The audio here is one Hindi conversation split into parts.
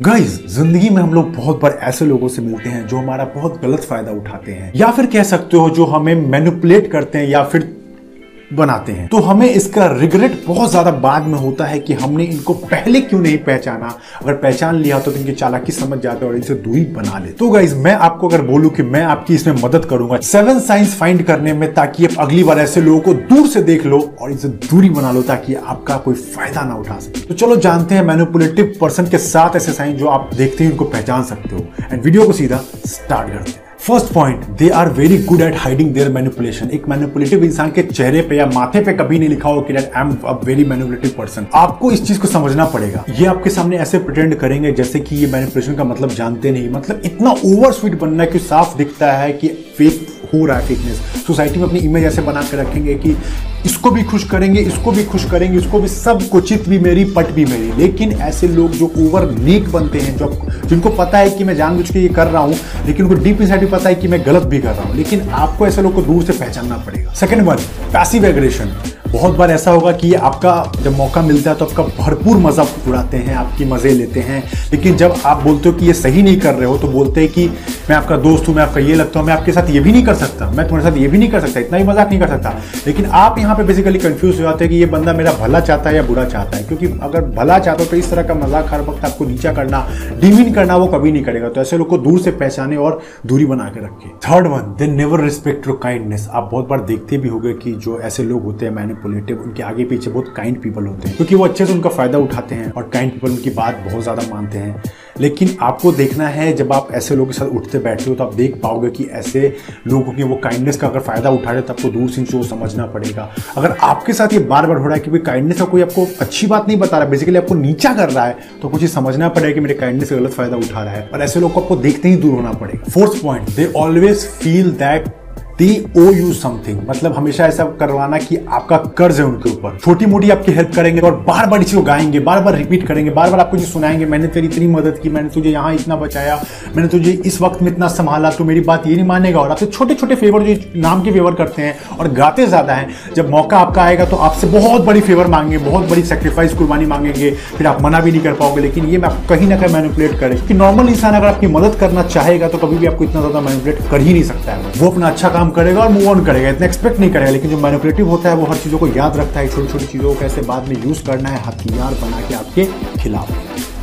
गाइज़ ज़िंदगी में हम लोग बहुत बार ऐसे लोगों से मिलते हैं जो हमारा बहुत गलत फ़ायदा उठाते हैं। या फिर कह सकते हो जो हमें मैनुपुलेट करते हैं या फिर बनाते हैं। तो हमें इसका रिग्रेट बहुत ज़्यादा बाद में होता है कि हमने इनको पहले क्यों नहीं पहचाना? अगर पहचान लिया तो इनकी चालाकी समझ जाते और इनसे दूरी बना ले तो गाइज़ मैं आपको अगर बोलूँ कि मैं आपकी इसमें मदद करूँगा सेवन साइंस फाइंड करने में ताकि आप अगली बार ऐसे लोगों को दूर से देख लो और इनसे दूरी बना लो ताकि आपका कोई फ़ायदा ना उठा सके। तो चलो जानते हैं मैनुपुलेटिव पर्सन के साथ ऐसे साइन जो आप देखते हैं उनको पहचान सकते हो। एंड वीडियो को सीधा स्टार्ट करते हैं। First point they are very good at hiding their manipulation एक मैनिपुलेटिव इंसान के चेहरे पे या माथे पे कभी नहीं लिखा हो कि I am a very manipulative person आपको इस चीज़ को समझना पड़ेगा। ये आपके सामने ऐसे प्रटेंड करेंगे जैसे कि ये मैनिपुलेशन का मतलब जानते नहीं। मतलब इतना ओवर स्वीट बनना है कि साफ़ दिखता है कि फेक हो रहा है फेकनेस सोसाइटी में अपनी इमेज ऐसे बना कर रखेंगे कि इसको भी खुश करेंगे, इसको भी खुश करेंगे, इसको भी सब कुचित भी मेरी, पट भी मेरी। लेकिन ऐसे लोग जो ओवर नीक बनते हैं, जो जिनको पता है कि मैं जानबूझ के ये कर रहा हूँ, लेकिन उनको डीप इन भी पता है कि मैं गलत भी कर रहा हूँ, लेकिन आपको ऐसे लोग को दूर से पहचानना पड़ेगा। सेकेंड वन पैसिव एग्रेशन बहुत बार ऐसा होगा कि आपका जब मौका मिलता है तो आपका भरपूर मज़ा उड़ाते हैं, आपकी मज़े लेते हैं। लेकिन जब आप बोलते हो कि ये सही नहीं कर रहे हो तो बोलते हैं कि मैं आपका दोस्त हूँ, मैं आपका ये लगता हूँ, मैं आपके साथ ये भी नहीं कर सकता, मैं तुम्हारे साथ ये भी नहीं कर सकता, इतना ही मज़ाक नहीं कर सकता। लेकिन आप यहाँ पे बेसिकली कंफ्यूज हो जाते हैं कि ये बंदा मेरा भला चाहता है या बुरा चाहता है, क्योंकि अगर भला चाहता हो तो इस तरह का मज़ाक हर वक्त आपको नीचा करना डिमीन करना वो कभी नहीं करेगा। तो ऐसे लोग को दूर से पहचाने और दूरी बना के रखे। Third one they never respect your kindness आप बहुत बार देखते भी होंगे कि जो ऐसे लोग होते हैं मैनिपुलेटिव उनके आगे पीछे बहुत काइंड पीपल होते हैं, क्योंकि वो अच्छे से उनका फ़ायदा उठाते हैं और काइंड पीपल उनकी बात बहुत ज़्यादा मानते हैं। लेकिन आपको देखना है, जब आप ऐसे लोगों के साथ उठते बैठते हो तो आप देख पाओगे कि ऐसे लोगों की वो काइंडनेस का अगर फ़ायदा उठा रहे तो आपको दूर से वो समझना पड़ेगा। अगर आपके साथ ये बार बार हो रहा है कि भाई काइंडनेस का कोई आपको अच्छी बात नहीं बता रहा है बेसिकली आपको नीचा कर रहा है तो कुछ समझना पड़ेगा कि मेरे काइंडनेस का गलत फ़ायदा उठा रहा है। और ऐसे लोग को आपको देखते ही दूर होना पड़ेगा। Fourth point they always feel that they owe you something मतलब हमेशा ऐसा करवाना कि आपका कर्ज है उनके ऊपर। छोटी मोटी आपकी हेल्प करेंगे और बार बार इसी को गाएँगे बार बार रिपीट करेंगे बार बार आपको जो सुनाएँगे, मैंने तेरी इतनी मदद की, मैंने तुझे यहाँ इतना बचाया, मैंने तुझे इस वक्त में इतना संभाला तो मेरी बात ये नहीं मानेगा। और आपसे छोटे छोटे फेवर जो नाम के फेवर करते हैं और गाते ज़्यादा हैं, जब मौका आपका आएगा तो आपसे बहुत बड़ी फेवर मांगेंगे, बहुत बड़ी सेक्रीफाइस कुर्बानी मांगेंगे, फिर आप मना भी नहीं कर पाओगे, लेकिन ये मैं कहीं ना कहीं मैनिपुलेट करें। कि नॉर्मल इंसान अगर आपकी मदद करना चाहेगा तो कभी भी आपको इतना ज़्यादा मैनिपुलेट कर ही नहीं सकता है वो अपना अच्छा काम करेगा और मूव ऑन करेगा, इतना एक्सपेक्ट नहीं करेगा, लेकिन जो मैनिपुलेटिव होता है, वो हर चीज़ों को याद रखता है छोटी छोटी चीज़ों को कैसे बाद में यूज़ करना है, हथियार बना के आपके खिलाफ।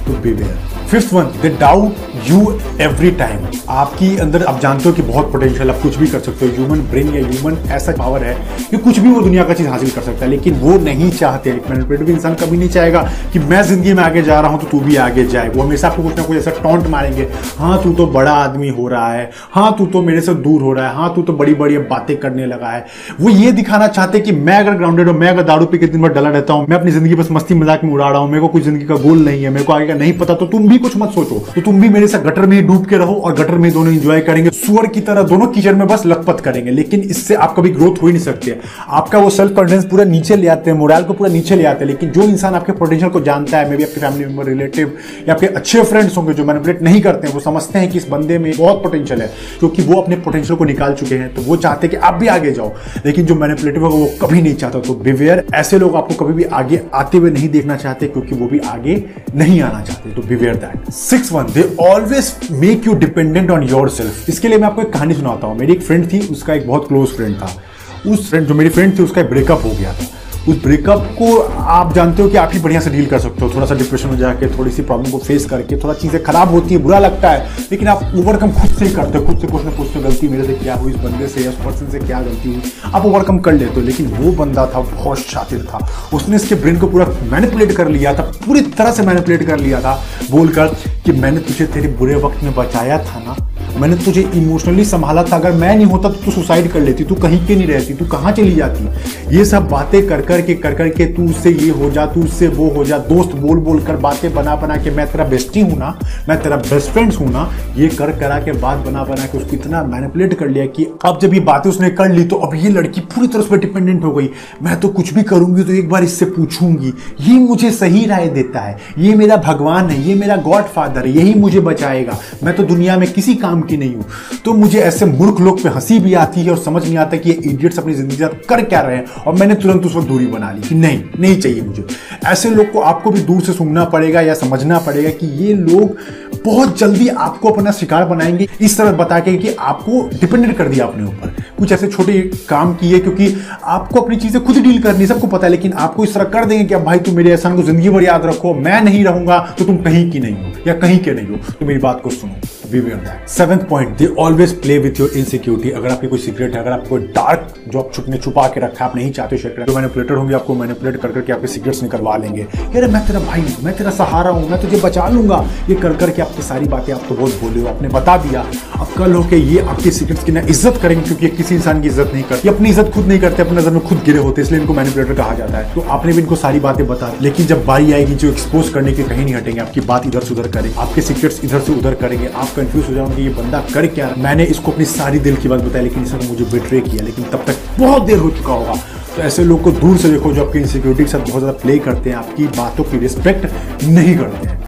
तो beware fifth one they doubt you every time आपकी अंदर, आप जानते हो कि बहुत पोटेंशियल आप कुछ भी कर सकते हो ह्यूमन ब्रेन या ह्यूमन ऐसा पावर है कि कुछ भी वो दुनिया का चीज़ हासिल कर सकता है, लेकिन वो नहीं चाहते। मैनिपुलेटिव इंसान कभी नहीं चाहेगा कि मैं ज़िंदगी में आगे जा रहा हूँ तो तू भी आगे जाए। वो हमेशा आपको कुछ ना कुछ ऐसा टॉन्ट मारेंगे। हाँ तू तो बड़ा आदमी हो रहा है। हाँ तू तो मेरे से दूर हो रहा है। हाँ तू तो बड़ी बड़ी बातें करने लगा है। वो ये दिखाना चाहते कि मैं अगर ग्राउंडेड हूँ, मैं अगर दारू पी के दिन भर डला रहता हूँ, मैं अपनी ज़िंदगी बस मस्ती मज़ाक में उड़ा रहा हूँ, मेरे को कुछ ज़िंदगी का गोल नहीं है, मेरे को आगे का नहीं पता तो तुम भी कुछ मत सोचो। तो तुम भी मेरे साथ गटर में ही डूब के रहो और गटर में दोनों एंजॉय करेंगे। सुअर की तरह दोनों कीचड़ में बस लखपत करेंगे, लेकिन इससे आप कभी ग्रोथ हो ही नहीं सकते आपका वो सेल्फ कॉन्फिडेंस पूरा नीचे ले आते हैं मोरल को पूरा नीचे ले आते हैं, लेकिन जो इंसान आपके पोटेंशियल को जानता है मे भी आपके फैमिली मेंबर रिलेटिव या आपके अच्छे फ्रेंड्स होंगे जो मैनिपुलेट नहीं करते हैं, वो समझते हैं कि इस बंदे में बहुत पोटेंशियल है, क्योंकि वो अपने पोटेंशियल को निकाल चुके हैं तो वो चाहते हैं कि आप भी आगे जाओ। लेकिन जो मैनिपुलेटिव होगा वो कभी नहीं चाहता। तो बिवेयर ऐसे लोग आपको कभी भी आगे आते हुए नहीं देखना चाहते, क्योंकि वो भी आगे नहीं आना चाहते। तो beware that six one they always make you dependent on yourself इसके लिए मैं आपको एक कहानी सुनाता हूँ। मेरी एक फ्रेंड थी, उसका एक बहुत क्लोज फ्रेंड था। उस फ्रेंड जो मेरी फ्रेंड थी, उसका ब्रेकअप हो गया था। उस ब्रेकअप को आप जानते हो कि आप ही बढ़िया से डील कर सकते हो। थोड़ा सा डिप्रेशन में जाके, थोड़ी सी प्रॉब्लम को फेस करके, थोड़ा चीज़ें खराब होती है, बुरा लगता है, लेकिन आप ओवरकम खुद से ही करते हो। खुद से कुछ ना कुछ तो गलती मेरे से क्या हुई इस बंदे से या उस पर्सन से क्या गलती हुई, आप ओवरकम कर लेते हो। लेकिन वो बंदा था, बहुत शातिर था। उसने इसके ब्रेन को पूरा मैनिपुलेट कर लिया था, पूरी तरह से मैनिपुलेट कर लिया था, बोलकर कि मैंने तुझे तेरे बुरे वक्त में बचाया था ना मैंने तुझे इमोशनली संभाला था। अगर मैं नहीं होता तो तू सुसाइड कर लेती, तू कहीं के नहीं रहती, तू कहाँ चली जाती? ये सब बातें कर कर के, कर कर के तू उससे ये हो जा, तू उससे वो हो जा, दोस्त बोल बोल कर बातें बना बना के मैं तेरा बेस्टी हूँ ना, मैं तेरा बेस्ट फ्रेंड्स हूँ ना, ये कर करा के बात बना बना के उसको इतना मैनिपुलेट कर लिया कि अब जब ये बातें उसने कर ली तो अब ये लड़की पूरी तरह उस पर डिपेंडेंट हो गई। मैं तो कुछ भी करूँगी तो एक बार इससे पूछूँगी। ये मुझे सही राय देता है। ये मेरा भगवान है, ये मेरा गॉड फादर है, यही मुझे बचाएगा। मैं तो दुनिया में किसी काम की नहीं हूँ। तो मुझे ऐसे मूर्ख लोग पे हँसी भी आती है और समझ नहीं आता कि ये इडियट्स अपनी ज़िंदगी साथ कर क्या रहे हैं। और मैंने तुरंत उस वक्त दूरी बना ली कि नहीं नहीं चाहिए मुझे। ऐसे लोग को आपको भी दूर से सुनना पड़ेगा या समझना पड़ेगा कि ये लोग बहुत जल्दी आपको अपना शिकार बनाएँगे। इस तरह बता के कि आपको डिपेंडेंट कर दिया अपने ऊपर। कुछ ऐसे छोटे काम किए क्योंकि आपको अपनी चीज़ें खुद डील करनी सबको पता है, लेकिन आपको इस तरह कर देंगे कि अब भाई तुम मेरे एहसान को ज़िंदगी भर याद रखो, मैं नहीं रहूँगा तो तुम कहीं की नहीं हो या कहीं के नहीं हो। तो मेरी बात को सुनो। Seventh point they always play with your insecurity अगर आपकी कोई सीक्रेट है, अगर आपको डार्क जो आप छुपने, छुपा के रखा आप नहीं चाहते शेयर तो मैनिपुलेटर होंगे, आपको मैनिपुलेट कर करके आपके सीक्रेट्स निकलवा लेंगे। यार मैं तेरा भाई मैं तेरा सहारा हूँ, मैं तुझे बचा लूँगा। ये कर करके आपकी सारी बातें आप तो बहुत बोले हो, आपने बता दिया। अब कल हो के ये आपकी सीक्रेट्स की ना इज़्ज़त करेंगे, क्योंकि किसी इंसान की इज़्ज़त नहीं करते। अपनी इज़्ज़त खुद नहीं करते, अपनी नज़र में खुद गिरे होते, इसलिए इनको मैनिपुलेटर कहा जाता है। तो आपने भी इनको सारी बातें बता लेकिन जब बारी आएगी जो एक्सपोज करने के कहीं नहीं हटेंगे, आपकी बात इधर से उधर करेंगे आपके सीक्रेट्स इधर से उधर करेंगे आप कंफ्यूज हो जाओगे ये बंदा कर क्या मैंने इसको अपनी सारी दिल की बात बताई, लेकिन इसने मुझे बिट्रे किया, लेकिन तब तक बहुत देर हो चुका होगा। तो ऐसे लोग को दूर से देखो जो आपकी इनसिक्योरिटी के साथ बहुत ज़्यादा प्ले करते हैं, आपकी बातों की रिस्पेक्ट नहीं करते हैं।